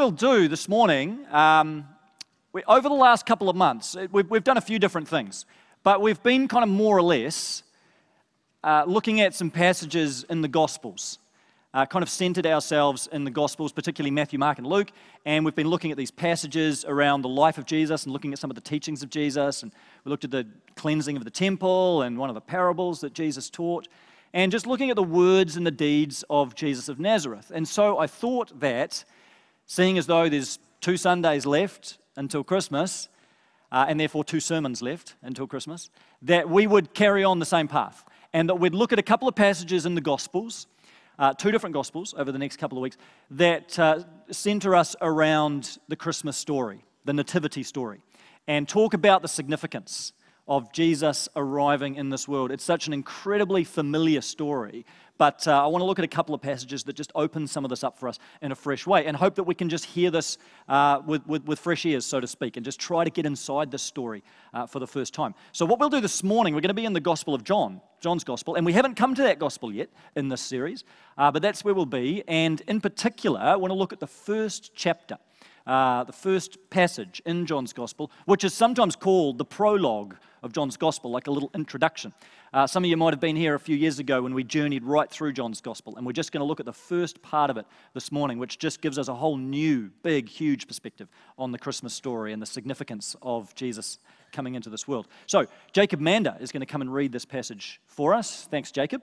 we'll do this morning, um, we, over the last couple of months, we've, we've done a few different things, but we've been kind of more or less uh, looking at some passages in the Gospels. Uh, kind of centered ourselves in the Gospels, particularly Matthew, Mark, and Luke. And we've been looking at these passages around the life of Jesus and looking at some of the teachings of Jesus. And we looked at the cleansing of the temple and one of the parables that Jesus taught. And just looking at the words and the deeds of Jesus of Nazareth. And so I thought that, seeing as though there's two Sundays left until Christmas, uh, and therefore two sermons left until Christmas, that we would carry on the same path and that we'd look at a couple of passages in the Gospels, uh, two different Gospels over the next couple of weeks, that uh, center us around the Christmas story, the Nativity story, and talk about the significance of Jesus arriving in this world. It's such an incredibly familiar story, but uh, I want to look at a couple of passages that just open some of this up for us in a fresh way and hope that we can just hear this uh, with, with, with, fresh ears, so to speak, and just try to get inside this story uh, for the first time. So, what we'll do this morning, we're going to be in the Gospel of John, John's Gospel, and we haven't come to that Gospel yet in this series, uh, but that's where we'll be. And in particular, I want to look at the first chapter. Uh, the first passage in John's Gospel, which is sometimes called the prologue of John's Gospel, like a little introduction. Uh, some of you might have been here a few years ago when we journeyed right through John's Gospel, and we're just going to look at the first part of it this morning, which just gives us a whole new, big, huge perspective on the Christmas story and the significance of Jesus coming into this world. So, Jacob Mander is going to come and read this passage for us. Thanks, Jacob.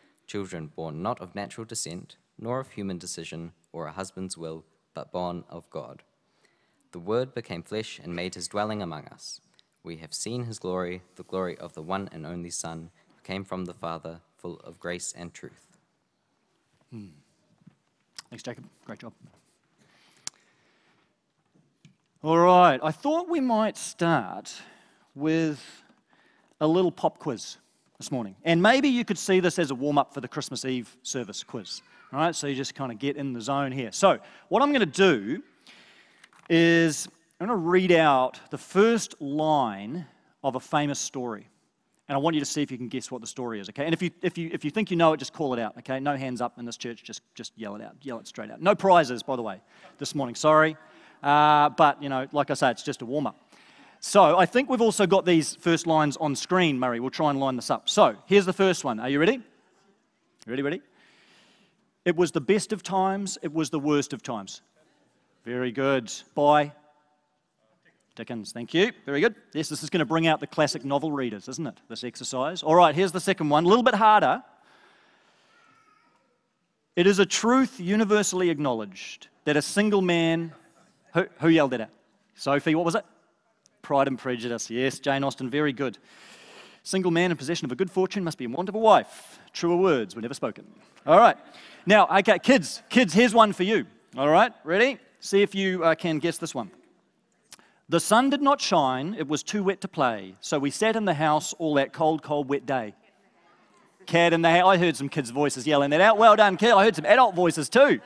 children born not of natural descent, nor of human decision or a husband's will, but born of God. The Word became flesh and made his dwelling among us. We have seen his glory, the glory of the one and only Son, who came from the Father, full of grace and truth. Hmm. Thanks, Jacob. Great job. All right, I thought we might start with a little pop quiz this morning. And maybe you could see this as a warm up for the Christmas Eve service quiz. All right, so you just kind of get in the zone here. So, what I'm going to do is I'm going to read out the first line of a famous story. And I want you to see if you can guess what the story is, okay? And if you, if you, if you think you know it, just call it out, okay? No hands up in this church, just, just yell it out. Yell it straight out. No prizes, by the way, this morning. Sorry. Uh, but, you know, like I say, it's just a warm up. So I think we've also got these first lines on screen, Murray. We'll try and line this up. So here's the first one. Are you ready? Ready, ready? It was the best of times, it was the worst of times. Very good. By Dickens, thank you. Very good. Yes, this is going to bring out the classic novel readers, isn't it? This exercise. All right, here's the second one, a little bit harder. It is a truth universally acknowledged that a single man. Who, who yelled at it? Sophie, what was it? Pride and Prejudice. Yes, Jane Austen, very good. Single man in possession of a good fortune must be in want of a wife. Truer words were never spoken. All right. Now, okay, kids, kids, here's one for you. All right, ready? See if you uh, can guess this one. The sun did not shine, it was too wet to play, so we sat in the house all that cold, cold, wet day. Cat in the house. I heard some kids' voices yelling that out. Well done, kid. I heard some adult voices too.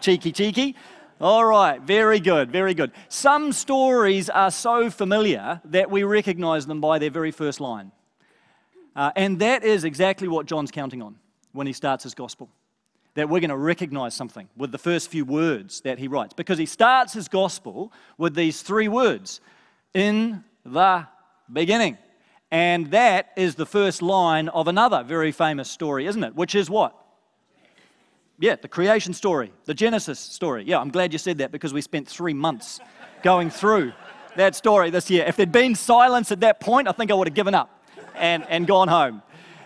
Cheeky, cheeky. All right, very good, very good. Some stories are so familiar that we recognize them by their very first line. Uh, and that is exactly what John's counting on when he starts his gospel. That we're going to recognize something with the first few words that he writes. Because he starts his gospel with these three words in the beginning. And that is the first line of another very famous story, isn't it? Which is what? Yeah, the creation story, the Genesis story. Yeah, I'm glad you said that because we spent three months going through that story this year. If there'd been silence at that point, I think I would have given up and, and gone home.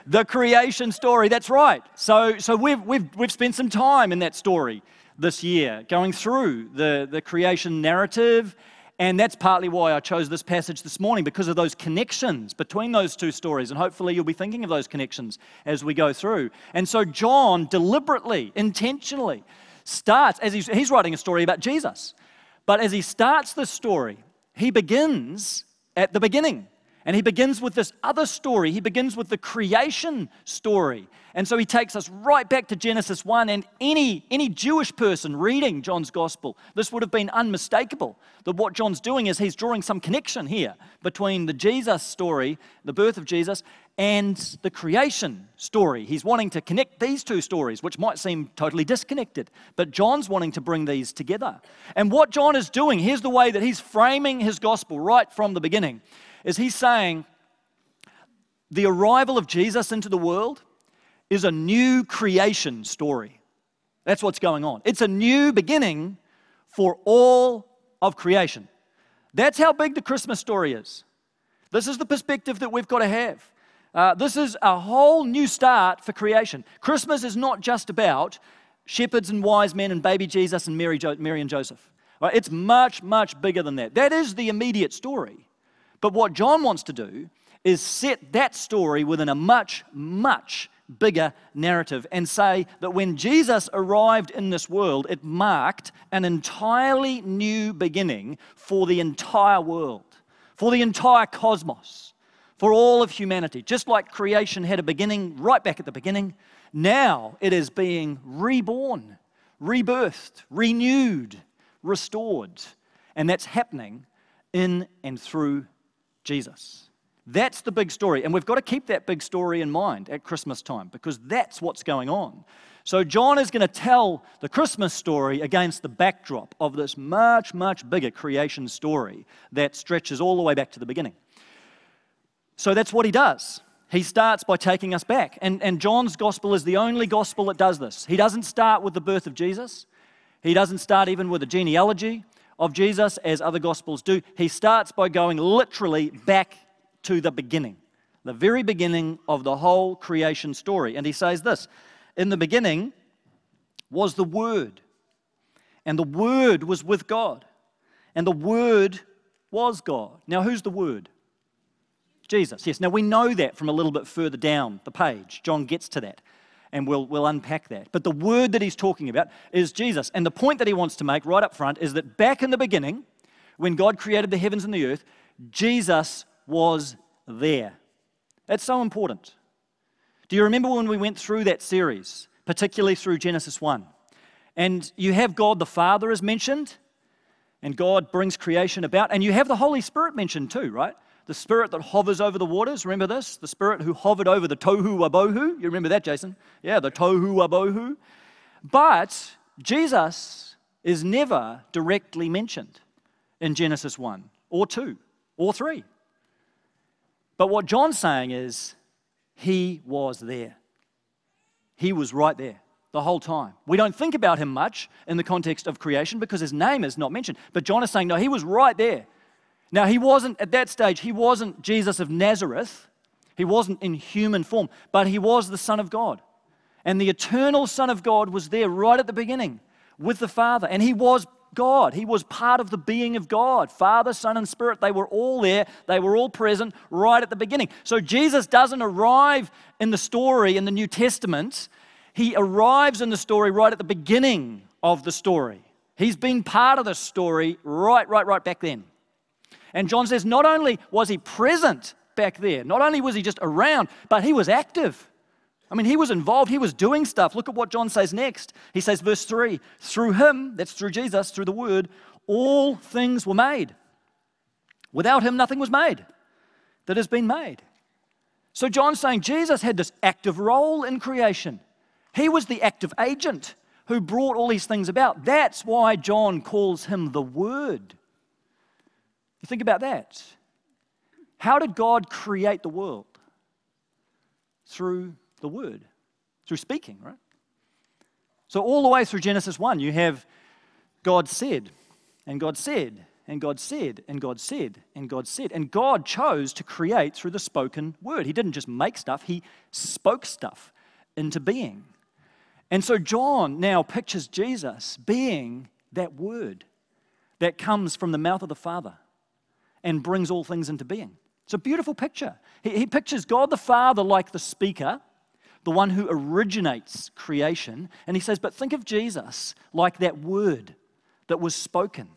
The creation story, that's right. So, so we've, we've, we've spent some time in that story this year, going through the, the creation narrative. And that's partly why I chose this passage this morning, because of those connections between those two stories. And hopefully, you'll be thinking of those connections as we go through. And so, John deliberately, intentionally starts, as he's, he's writing a story about Jesus, but as he starts this story, he begins at the beginning. And he begins with this other story. He begins with the creation story. And so he takes us right back to Genesis 1. And any, any Jewish person reading John's gospel, this would have been unmistakable that what John's doing is he's drawing some connection here between the Jesus story, the birth of Jesus, and the creation story. He's wanting to connect these two stories, which might seem totally disconnected, but John's wanting to bring these together. And what John is doing, here's the way that he's framing his gospel right from the beginning, is he's saying the arrival of Jesus into the world is a new creation story. That's what's going on. It's a new beginning for all of creation. That's how big the Christmas story is. This is the perspective that we've got to have. Uh, this is a whole new start for creation. Christmas is not just about shepherds and wise men and baby Jesus and Mary, jo- Mary and Joseph. Right? It's much, much bigger than that. That is the immediate story. But what John wants to do is set that story within a much, much bigger narrative and say that when Jesus arrived in this world, it marked an entirely new beginning for the entire world, for the entire cosmos for all of humanity. Just like creation had a beginning right back at the beginning, now it is being reborn, rebirthed, renewed, restored. And that's happening in and through Jesus. That's the big story. And we've got to keep that big story in mind at Christmas time because that's what's going on. So, John is going to tell the Christmas story against the backdrop of this much, much bigger creation story that stretches all the way back to the beginning. So that's what he does. He starts by taking us back. And, and John's gospel is the only gospel that does this. He doesn't start with the birth of Jesus, he doesn't start even with a genealogy of Jesus as other gospels do. He starts by going literally back to the beginning, the very beginning of the whole creation story. And he says this In the beginning was the Word, and the Word was with God, and the Word was God. Now, who's the Word? Jesus. Yes, now we know that from a little bit further down the page. John gets to that and we'll, we'll unpack that. But the word that he's talking about is Jesus. And the point that he wants to make right up front is that back in the beginning, when God created the heavens and the earth, Jesus was there. That's so important. Do you remember when we went through that series, particularly through Genesis 1? And you have God the Father as mentioned, and God brings creation about, and you have the Holy Spirit mentioned too, right? the spirit that hovers over the waters. Remember this? The spirit who hovered over the tohu wabohu. You remember that, Jason? Yeah, the tohu wabohu. But Jesus is never directly mentioned in Genesis 1 or 2 or 3. But what John's saying is, he was there. He was right there the whole time. We don't think about him much in the context of creation because his name is not mentioned. But John is saying, no, he was right there. Now, he wasn't, at that stage, he wasn't Jesus of Nazareth. He wasn't in human form, but he was the Son of God. And the eternal Son of God was there right at the beginning with the Father. And he was God. He was part of the being of God. Father, Son, and Spirit, they were all there. They were all present right at the beginning. So Jesus doesn't arrive in the story in the New Testament. He arrives in the story right at the beginning of the story. He's been part of the story right, right, right back then. And John says not only was he present back there, not only was he just around, but he was active. I mean, he was involved, he was doing stuff. Look at what John says next. He says, verse 3 Through him, that's through Jesus, through the word, all things were made. Without him, nothing was made that has been made. So John's saying Jesus had this active role in creation. He was the active agent who brought all these things about. That's why John calls him the Word. You think about that. How did God create the world? Through the Word, through speaking, right? So, all the way through Genesis 1, you have God said, and God said, and God said, and God said, and God said. And God chose to create through the spoken word. He didn't just make stuff, He spoke stuff into being. And so John now pictures Jesus being that word that comes from the mouth of the Father and brings all things into being. It's a beautiful picture. He, he pictures God the Father like the speaker, the one who originates creation. And he says, But think of Jesus like that word that was spoken.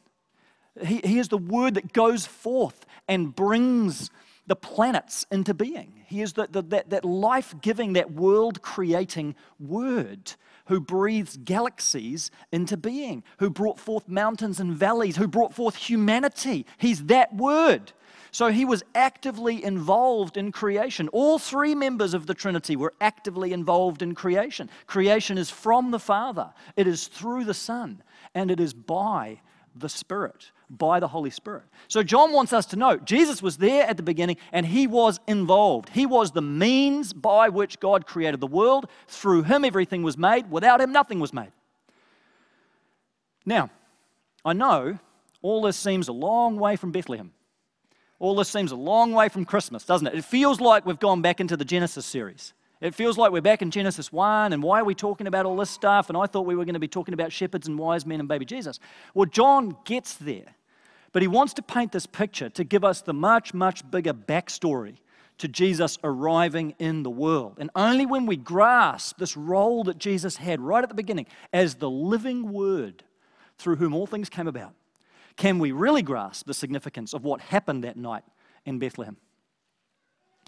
He, he is the word that goes forth and brings the planets into being. He is the, the, that, that life giving, that world creating word who breathes galaxies into being, who brought forth mountains and valleys, who brought forth humanity. He's that word. So he was actively involved in creation. All three members of the Trinity were actively involved in creation. Creation is from the Father, it is through the Son, and it is by the Spirit, by the Holy Spirit. So John wants us to know Jesus was there at the beginning and he was involved. He was the means by which God created the world. Through him, everything was made. Without him, nothing was made. Now, I know all this seems a long way from Bethlehem. All this seems a long way from Christmas, doesn't it? It feels like we've gone back into the Genesis series. It feels like we're back in Genesis 1, and why are we talking about all this stuff? And I thought we were going to be talking about shepherds and wise men and baby Jesus. Well, John gets there, but he wants to paint this picture to give us the much, much bigger backstory to Jesus arriving in the world. And only when we grasp this role that Jesus had right at the beginning as the living word through whom all things came about, can we really grasp the significance of what happened that night in Bethlehem.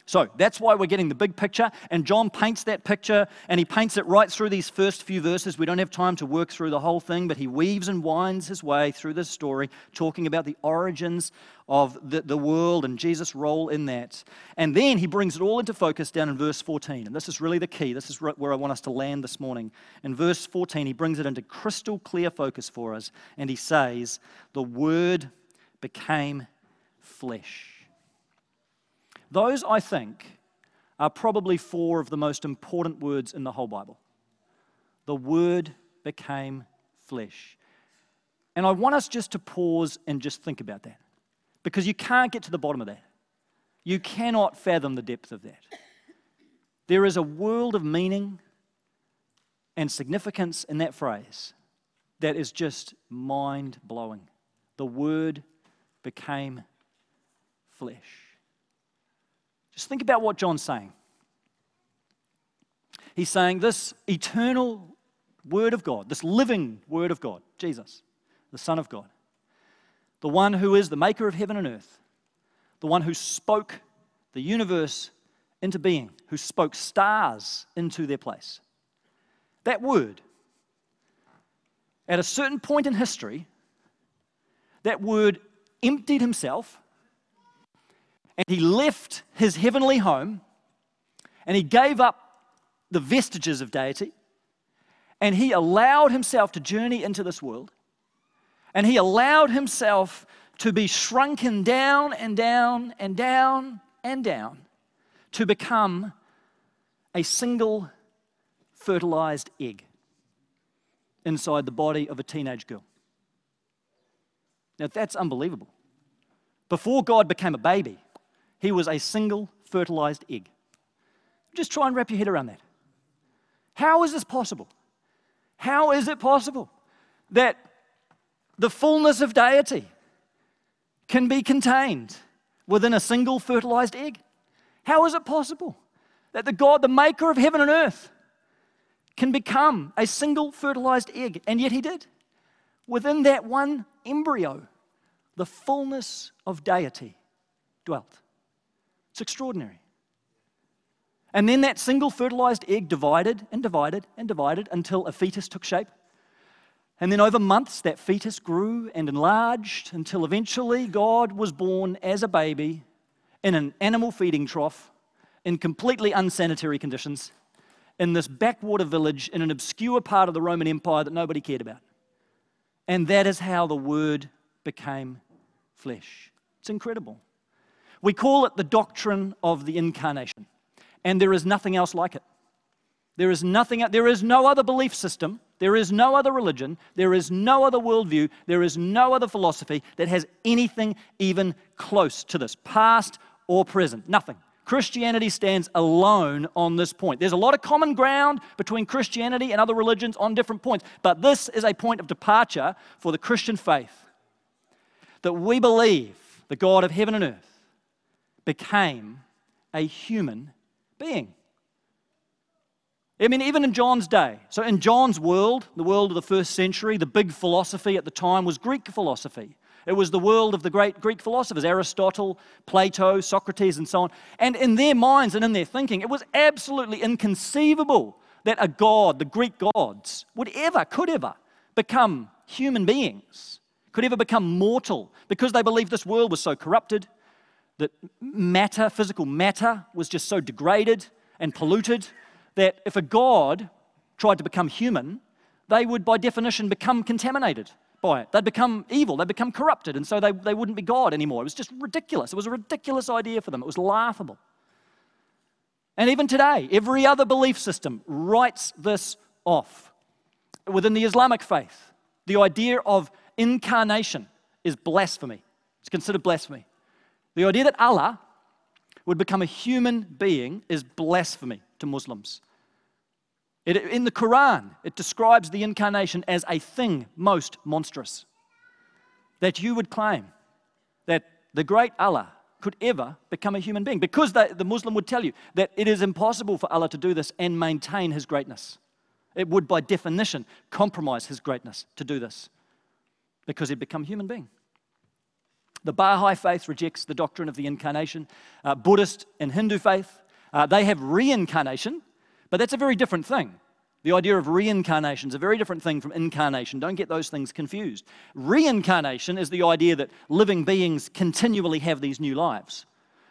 So that's why we're getting the big picture, and John paints that picture, and he paints it right through these first few verses. We don't have time to work through the whole thing, but he weaves and winds his way through this story, talking about the origins of the, the world and Jesus' role in that. And then he brings it all into focus down in verse 14, and this is really the key. This is where I want us to land this morning. In verse 14, he brings it into crystal clear focus for us, and he says, The Word became flesh. Those, I think, are probably four of the most important words in the whole Bible. The Word became flesh. And I want us just to pause and just think about that because you can't get to the bottom of that. You cannot fathom the depth of that. There is a world of meaning and significance in that phrase that is just mind blowing. The Word became flesh. Just think about what John's saying. He's saying this eternal Word of God, this living Word of God, Jesus, the Son of God, the one who is the maker of heaven and earth, the one who spoke the universe into being, who spoke stars into their place. That Word, at a certain point in history, that Word emptied himself and he left his heavenly home and he gave up the vestiges of deity and he allowed himself to journey into this world and he allowed himself to be shrunken down and down and down and down to become a single fertilized egg inside the body of a teenage girl. Now, that's unbelievable. Before God became a baby, he was a single fertilized egg. Just try and wrap your head around that. How is this possible? How is it possible that the fullness of deity can be contained within a single fertilized egg? How is it possible that the God, the maker of heaven and earth, can become a single fertilized egg? And yet he did. Within that one embryo, the fullness of deity dwelt. It's extraordinary. And then that single fertilized egg divided and divided and divided until a fetus took shape. And then over months, that fetus grew and enlarged until eventually God was born as a baby in an animal feeding trough in completely unsanitary conditions in this backwater village in an obscure part of the Roman Empire that nobody cared about. And that is how the Word became flesh. It's incredible. We call it the doctrine of the incarnation, and there is nothing else like it. There is nothing, there is no other belief system There is no other religion, there is no other worldview, there is no other philosophy that has anything even close to this, past or present. Nothing. Christianity stands alone on this point. There's a lot of common ground between Christianity and other religions on different points, but this is a point of departure for the Christian faith that we believe the God of heaven and earth became a human being. I mean, even in John's day. So, in John's world, the world of the first century, the big philosophy at the time was Greek philosophy. It was the world of the great Greek philosophers, Aristotle, Plato, Socrates, and so on. And in their minds and in their thinking, it was absolutely inconceivable that a god, the Greek gods, would ever, could ever become human beings, could ever become mortal, because they believed this world was so corrupted, that matter, physical matter, was just so degraded and polluted that if a god tried to become human, they would, by definition, become contaminated by it. They'd become evil, they'd become corrupted, and so they, they wouldn't be God anymore. It was just ridiculous. It was a ridiculous idea for them, it was laughable. And even today, every other belief system writes this off. Within the Islamic faith, the idea of incarnation is blasphemy. It's considered blasphemy. The idea that Allah would become a human being is blasphemy to Muslims. It, in the Quran, it describes the incarnation as a thing most monstrous. That you would claim that the great Allah could ever become a human being because the, the Muslim would tell you that it is impossible for Allah to do this and maintain his greatness. It would, by definition, compromise his greatness to do this because he'd become a human being. The Baha'i faith rejects the doctrine of the incarnation. Uh, Buddhist and Hindu faith, uh, they have reincarnation, but that's a very different thing. The idea of reincarnation is a very different thing from incarnation. Don't get those things confused. Reincarnation is the idea that living beings continually have these new lives.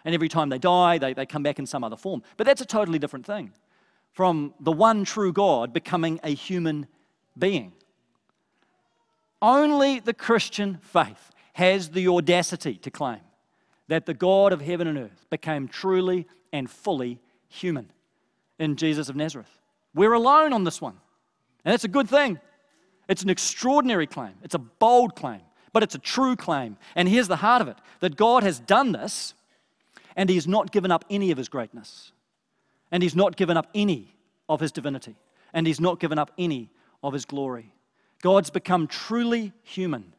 And every time they die, they, they come back in some other form. But that's a totally different thing from the one true God becoming a human being. Only the Christian faith has the audacity to claim that the God of heaven and earth became truly and fully human in Jesus of Nazareth. We're alone on this one. And that's a good thing. It's an extraordinary claim, it's a bold claim, but it's a true claim. And here's the heart of it that God has done this, and He's not given up any of His greatness, and He's not given up any of His divinity, and He's not given up any of His glory. God's become truly human.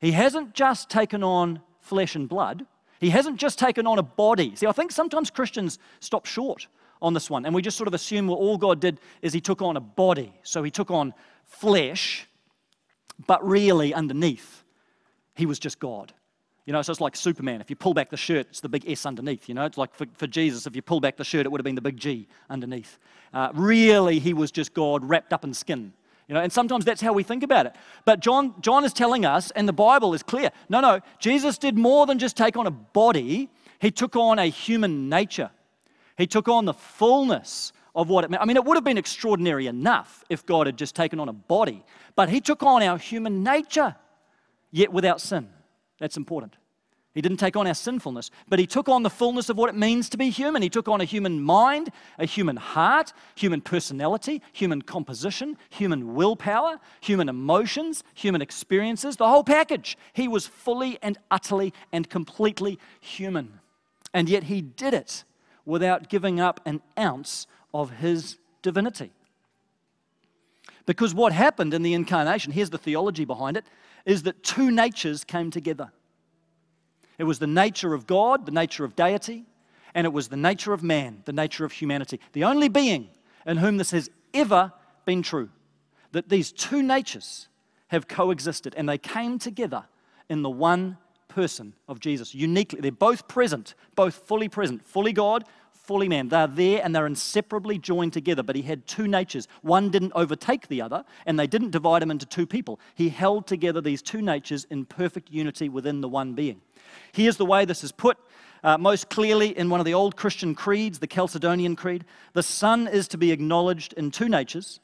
He hasn't just taken on flesh and blood. He hasn't just taken on a body. See, I think sometimes Christians stop short on this one. And we just sort of assume, well, all God did is he took on a body. So he took on flesh, but really underneath, he was just God. You know, so it's like Superman. If you pull back the shirt, it's the big S underneath. You know, it's like for, for Jesus, if you pull back the shirt, it would have been the big G underneath. Uh, really, he was just God wrapped up in skin. You know, and sometimes that's how we think about it. But John, John is telling us, and the Bible is clear no, no, Jesus did more than just take on a body, he took on a human nature. He took on the fullness of what it meant. I mean, it would have been extraordinary enough if God had just taken on a body, but He took on our human nature, yet without sin. That's important. He didn't take on our sinfulness, but He took on the fullness of what it means to be human. He took on a human mind, a human heart, human personality, human composition, human willpower, human emotions, human experiences, the whole package. He was fully and utterly and completely human. And yet He did it without giving up an ounce of his divinity. Because what happened in the incarnation, here's the theology behind it, is that two natures came together. It was the nature of God, the nature of deity, and it was the nature of man, the nature of humanity. The only being in whom this has ever been true. That these two natures have coexisted and they came together in the one person of Jesus, uniquely. They're both present, both fully present, fully God, fully man. They're there and they're inseparably joined together, but he had two natures. One didn't overtake the other, and they didn't divide him into two people. He held together these two natures in perfect unity within the one being. Here's the way this is put. Uh, most clearly in one of the old Christian creeds, the Chalcedonian Creed, the Son is to be acknowledged in two natures,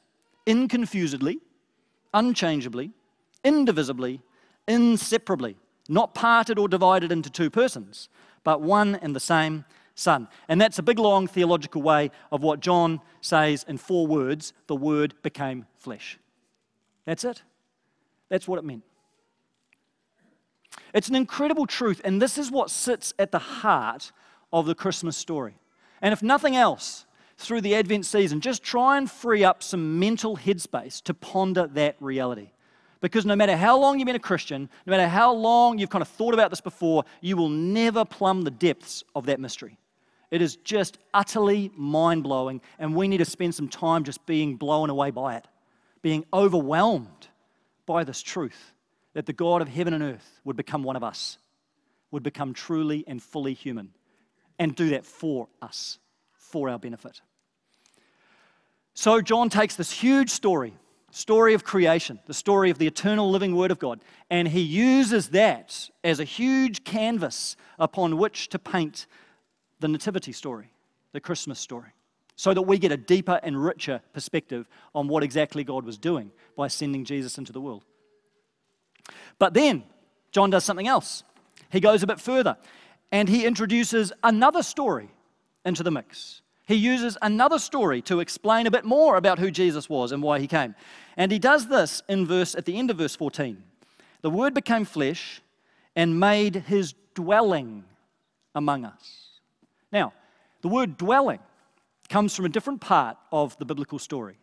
inconfusedly, unchangeably, indivisibly, inseparably not parted or divided into two persons, but one and the same Son. And that's a big, long theological way of what John says in four words the Word became flesh. That's it. That's what it meant. It's an incredible truth, and this is what sits at the heart of the Christmas story. And if nothing else, through the Advent season, just try and free up some mental headspace to ponder that reality. Because no matter how long you've been a Christian, no matter how long you've kind of thought about this before, you will never plumb the depths of that mystery. It is just utterly mind blowing, and we need to spend some time just being blown away by it, being overwhelmed by this truth that the God of heaven and earth would become one of us, would become truly and fully human, and do that for us, for our benefit. So, John takes this huge story, story of creation, the story of the eternal living Word of God, and he uses that as a huge canvas upon which to paint the Nativity story, the Christmas story, so that we get a deeper and richer perspective on what exactly God was doing by sending Jesus into the world. But then, John does something else. He goes a bit further and he introduces another story into the mix. He uses another story to explain a bit more about who Jesus was and why he came. And he does this in verse at the end of verse 14. The word became flesh and made his dwelling among us. Now, the word dwelling comes from a different part of the biblical story.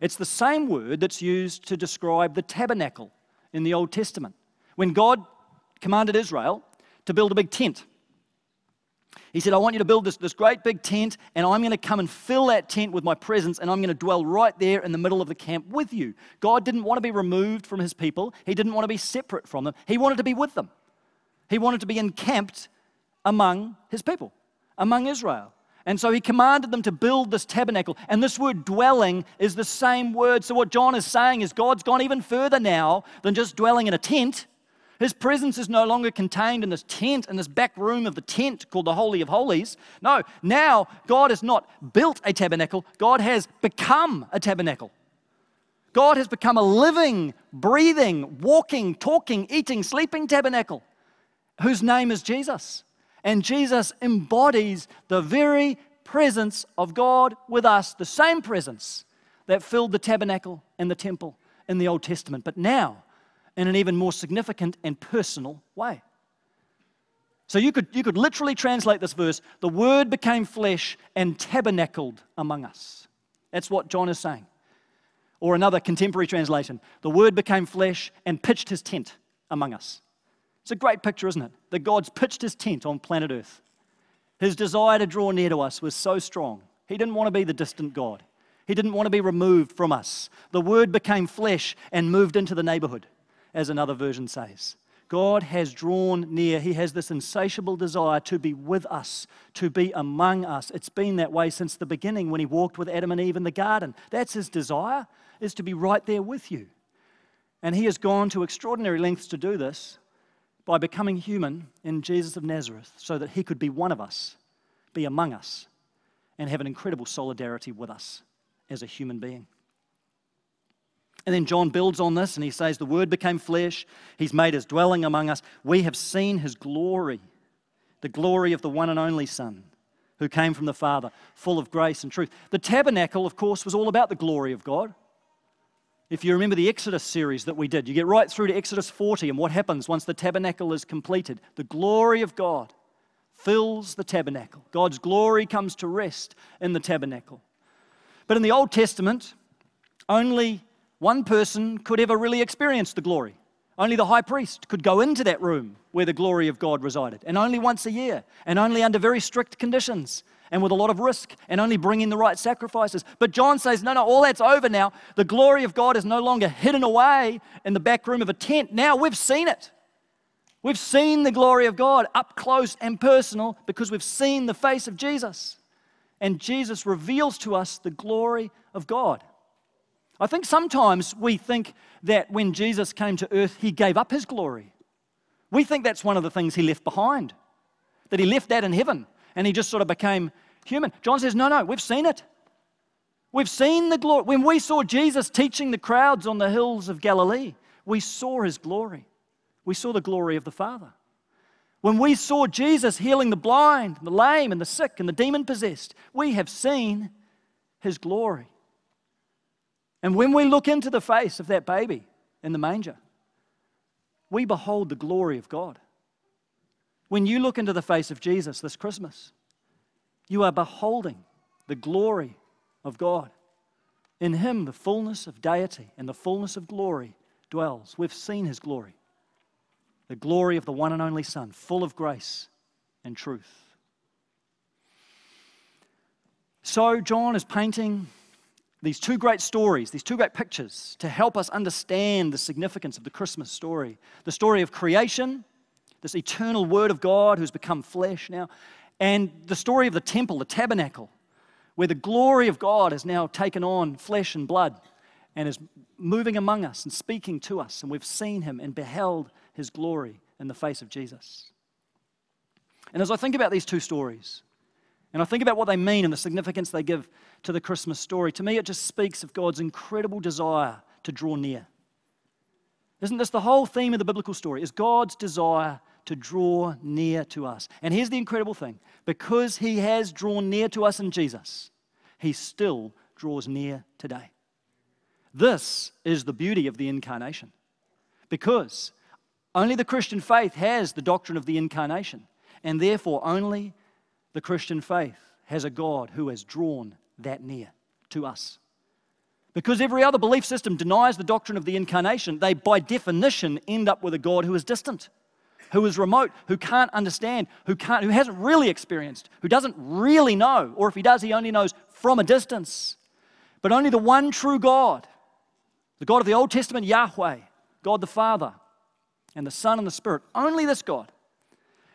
It's the same word that's used to describe the tabernacle in the Old Testament. When God commanded Israel to build a big tent, he said, I want you to build this, this great big tent, and I'm going to come and fill that tent with my presence, and I'm going to dwell right there in the middle of the camp with you. God didn't want to be removed from his people, he didn't want to be separate from them, he wanted to be with them. He wanted to be encamped among his people among Israel. And so he commanded them to build this tabernacle. And this word dwelling is the same word. So, what John is saying is God's gone even further now than just dwelling in a tent. His presence is no longer contained in this tent, in this back room of the tent called the Holy of Holies. No, now God has not built a tabernacle, God has become a tabernacle. God has become a living, breathing, walking, talking, eating, sleeping tabernacle whose name is Jesus. And Jesus embodies the very presence of God with us, the same presence that filled the tabernacle and the temple in the Old Testament, but now in an even more significant and personal way. So you could, you could literally translate this verse the Word became flesh and tabernacled among us. That's what John is saying. Or another contemporary translation the Word became flesh and pitched his tent among us. It's a great picture, isn't it? That God's pitched his tent on planet Earth. His desire to draw near to us was so strong. He didn't want to be the distant God, he didn't want to be removed from us. The Word became flesh and moved into the neighborhood, as another version says. God has drawn near. He has this insatiable desire to be with us, to be among us. It's been that way since the beginning when He walked with Adam and Eve in the garden. That's His desire, is to be right there with you. And He has gone to extraordinary lengths to do this by becoming human in Jesus of Nazareth so that he could be one of us, be among us, and have an incredible solidarity with us as a human being. And then John builds on this and he says, The Word became flesh, He's made His dwelling among us. We have seen His glory, the glory of the one and only Son who came from the Father, full of grace and truth. The tabernacle, of course, was all about the glory of God. If you remember the Exodus series that we did, you get right through to Exodus 40 and what happens once the tabernacle is completed. The glory of God fills the tabernacle. God's glory comes to rest in the tabernacle. But in the Old Testament, only one person could ever really experience the glory. Only the high priest could go into that room where the glory of God resided, and only once a year, and only under very strict conditions and with a lot of risk and only bringing the right sacrifices. But John says, no, no, all that's over now. The glory of God is no longer hidden away in the back room of a tent. Now we've seen it. We've seen the glory of God up close and personal because we've seen the face of Jesus. And Jesus reveals to us the glory of God. I think sometimes we think that when Jesus came to earth, he gave up his glory. We think that's one of the things he left behind, that he left that in heaven and he just sort of became human. John says, No, no, we've seen it. We've seen the glory. When we saw Jesus teaching the crowds on the hills of Galilee, we saw his glory. We saw the glory of the Father. When we saw Jesus healing the blind, the lame, and the sick, and the demon possessed, we have seen his glory. And when we look into the face of that baby in the manger. We behold the glory of God. When you look into the face of Jesus this Christmas, you are beholding the glory of God. In him, the fullness of deity and the fullness of glory dwells. We've seen his glory, the glory of the one and only Son, full of grace and truth. So, John is painting these two great stories, these two great pictures, to help us understand the significance of the Christmas story the story of creation, this eternal Word of God who's become flesh now, and the story of the temple, the tabernacle, where the glory of God has now taken on flesh and blood and is moving among us and speaking to us. And we've seen him and beheld his glory in the face of Jesus. And as I think about these two stories, and I think about what they mean and the significance they give to the Christmas story, to me it just speaks of God's incredible desire to draw near. Isn't this the whole theme of the biblical story? Is God's desire to draw near to us. And here's the incredible thing because he has drawn near to us in Jesus, he still draws near today. This is the beauty of the incarnation. Because only the Christian faith has the doctrine of the incarnation, and therefore only the Christian faith has a God who has drawn that near to us. Because every other belief system denies the doctrine of the incarnation, they by definition end up with a God who is distant who is remote, who can't understand, who, can't, who hasn't really experienced, who doesn't really know, or if he does, he only knows from a distance. But only the one true God, the God of the Old Testament, Yahweh, God the Father, and the Son and the Spirit, only this God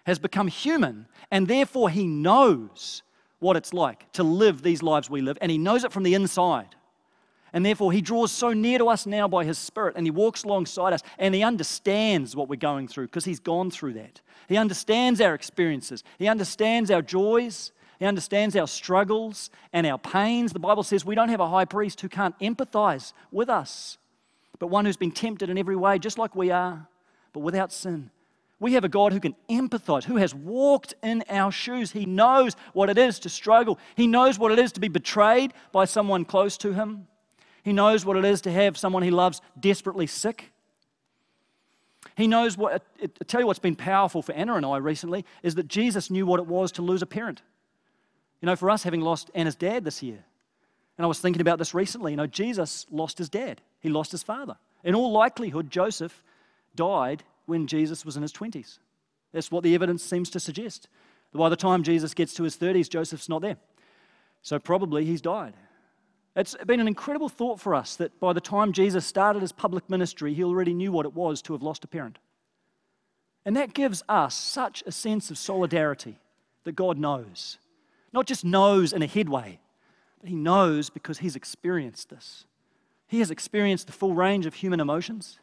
has become human, and therefore he knows what it's like to live these lives we live, and he knows it from the inside. And therefore, He draws so near to us now by His Spirit, and He walks alongside us, and He understands what we're going through because He's gone through that. He understands our experiences, He understands our joys, He understands our struggles and our pains. The Bible says we don't have a high priest who can't empathize with us, but one who's been tempted in every way, just like we are, but without sin. We have a God who can empathize, who has walked in our shoes. He knows what it is to struggle. He knows what it is to be betrayed by someone close to him. He knows what it is to have someone he loves desperately sick. He knows what, I tell you what's been powerful for Anna and I recently is that Jesus knew what it was to lose a parent. You know, for us, having lost Anna's dad this year, and I was thinking about this recently, you know, Jesus lost his dad, he lost his father. In all likelihood, Joseph died when Jesus was in his 20s. That's what the evidence seems to suggest. By the time Jesus gets to his 30s, Joseph's not there. So probably he's died. It's been an incredible thought for us that by the time Jesus started his public ministry, he already knew what it was to have lost a parent. And that gives us such a sense of solidarity that God knows. Not just knows in a headway, but he knows because he's experienced this. He has experienced the full range of human emotions,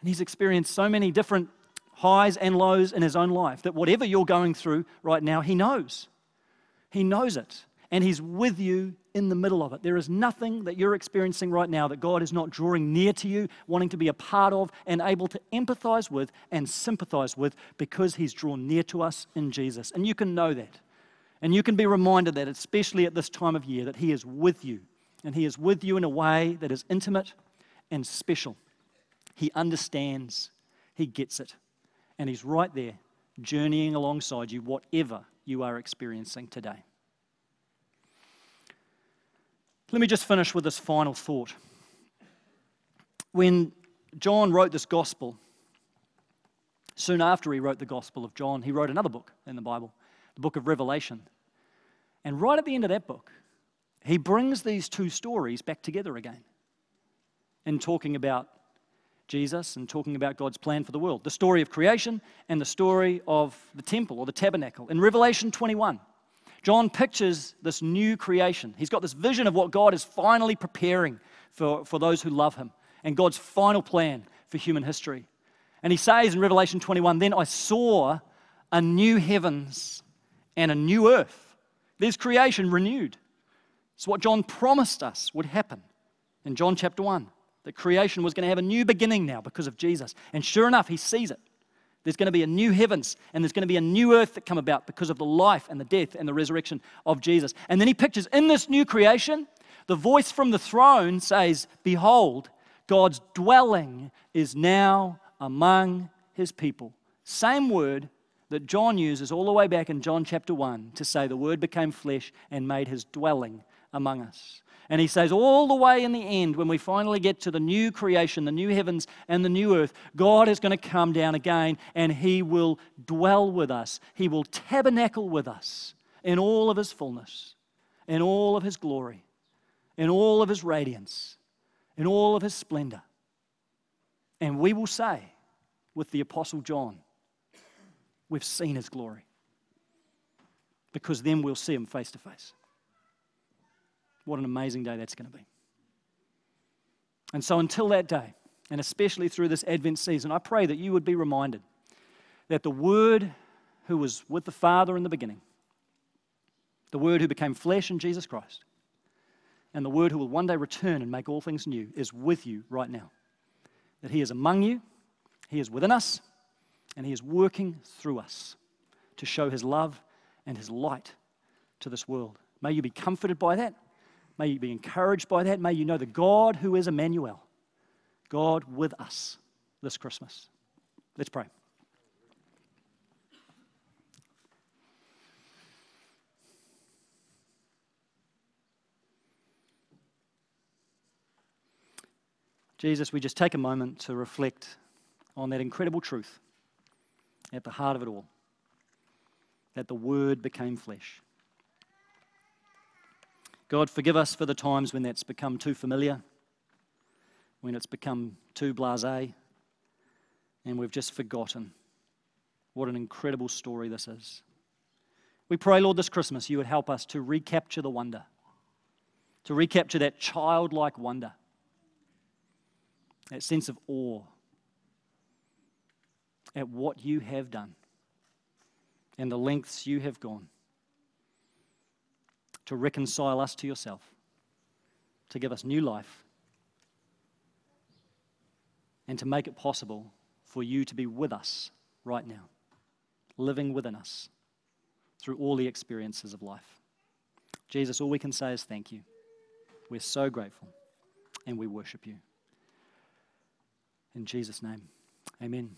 and he's experienced so many different highs and lows in his own life that whatever you're going through right now, he knows. He knows it and He's with you in the middle of it. There is nothing that you're experiencing right now that God is not drawing near to you, wanting to be a part of, and able to empathize with and sympathize with because He's drawn near to us in Jesus. And you can know that. And you can be reminded that, especially at this time of year, that He is with you. And He is with you in a way that is intimate and special. He understands, He gets it. And He's right there, journeying alongside you, whatever you are experiencing today. Let me just finish with this final thought. When John wrote this gospel, soon after he wrote the Gospel of John, he wrote another book in the Bible, the book of Revelation. And right at the end of that book, he brings these two stories back together again in talking about Jesus and talking about God's plan for the world the story of creation and the story of the temple or the tabernacle. In Revelation 21, John pictures this new creation. He's got this vision of what God is finally preparing for, for those who love him and God's final plan for human history. And he says in Revelation 21 Then I saw a new heavens and a new earth. There's creation renewed. It's what John promised us would happen in John chapter 1 that creation was going to have a new beginning now because of Jesus. And sure enough, he sees it. There's going to be a new heavens and there's going to be a new earth that come about because of the life and the death and the resurrection of Jesus. And then he pictures in this new creation, the voice from the throne says, Behold, God's dwelling is now among his people. Same word that John uses all the way back in John chapter 1 to say the word became flesh and made his dwelling among us. And he says, all the way in the end, when we finally get to the new creation, the new heavens and the new earth, God is going to come down again and he will dwell with us. He will tabernacle with us in all of his fullness, in all of his glory, in all of his radiance, in all of his splendor. And we will say, with the Apostle John, we've seen his glory. Because then we'll see him face to face. What an amazing day that's going to be. And so, until that day, and especially through this Advent season, I pray that you would be reminded that the Word who was with the Father in the beginning, the Word who became flesh in Jesus Christ, and the Word who will one day return and make all things new is with you right now. That He is among you, He is within us, and He is working through us to show His love and His light to this world. May you be comforted by that. May you be encouraged by that. May you know the God who is Emmanuel, God with us this Christmas. Let's pray. Jesus, we just take a moment to reflect on that incredible truth at the heart of it all that the Word became flesh. God, forgive us for the times when that's become too familiar, when it's become too blase, and we've just forgotten what an incredible story this is. We pray, Lord, this Christmas you would help us to recapture the wonder, to recapture that childlike wonder, that sense of awe at what you have done and the lengths you have gone to reconcile us to yourself, to give us new life, and to make it possible for you to be with us right now, living within us through all the experiences of life. Jesus, all we can say is thank you. We're so grateful and we worship you. In Jesus' name, amen.